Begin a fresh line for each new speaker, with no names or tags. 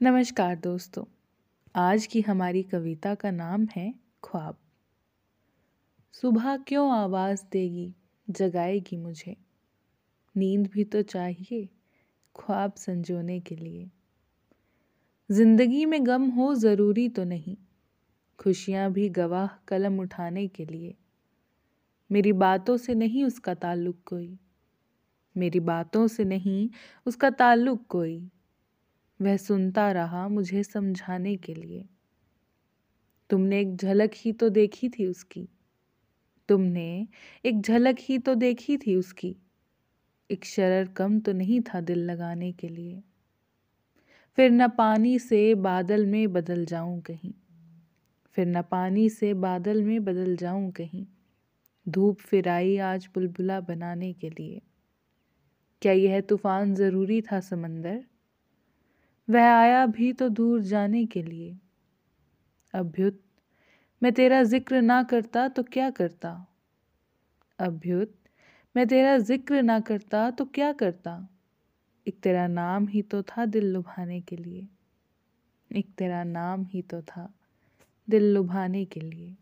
नमस्कार दोस्तों, आज की हमारी कविता का नाम है ख्वाब। सुबह क्यों आवाज़ देगी, जगाएगी मुझे। नींद भी तो चाहिए ख्वाब संजोने के लिए। ज़िंदगी में गम हो ज़रूरी तो नहीं, खुशियाँ भी गवाह कलम उठाने के लिए। मेरी बातों से नहीं उसका ताल्लुक कोई, मेरी बातों से नहीं उसका ताल्लुक कोई। वह सुनता रहा मुझे समझाने के लिए। तुमने एक झलक ही तो देखी थी उसकी। तुमने एक झलक ही तो देखी थी उसकी। एक शरर कम तो नहीं था दिल लगाने के लिए। फिर न पानी से बादल में बदल जाऊँ कहीं। फिर न पानी से बादल में बदल जाऊँ कहीं। धूप फिर आई आज बुलबुला बनाने के लिए। क्या यह तूफ़ान ज़रूरी था समंदर? वह आया भी तो दूर जाने के लिए। अभ्युत, मैं तेरा ज़िक्र ना करता तो क्या करता? अभ्युत, मैं तेरा ज़िक्र ना करता तो क्या करता? एक तेरा नाम ही तो था दिल लुभाने के लिए। एक तेरा नाम ही तो था दिल लुभाने के लिए।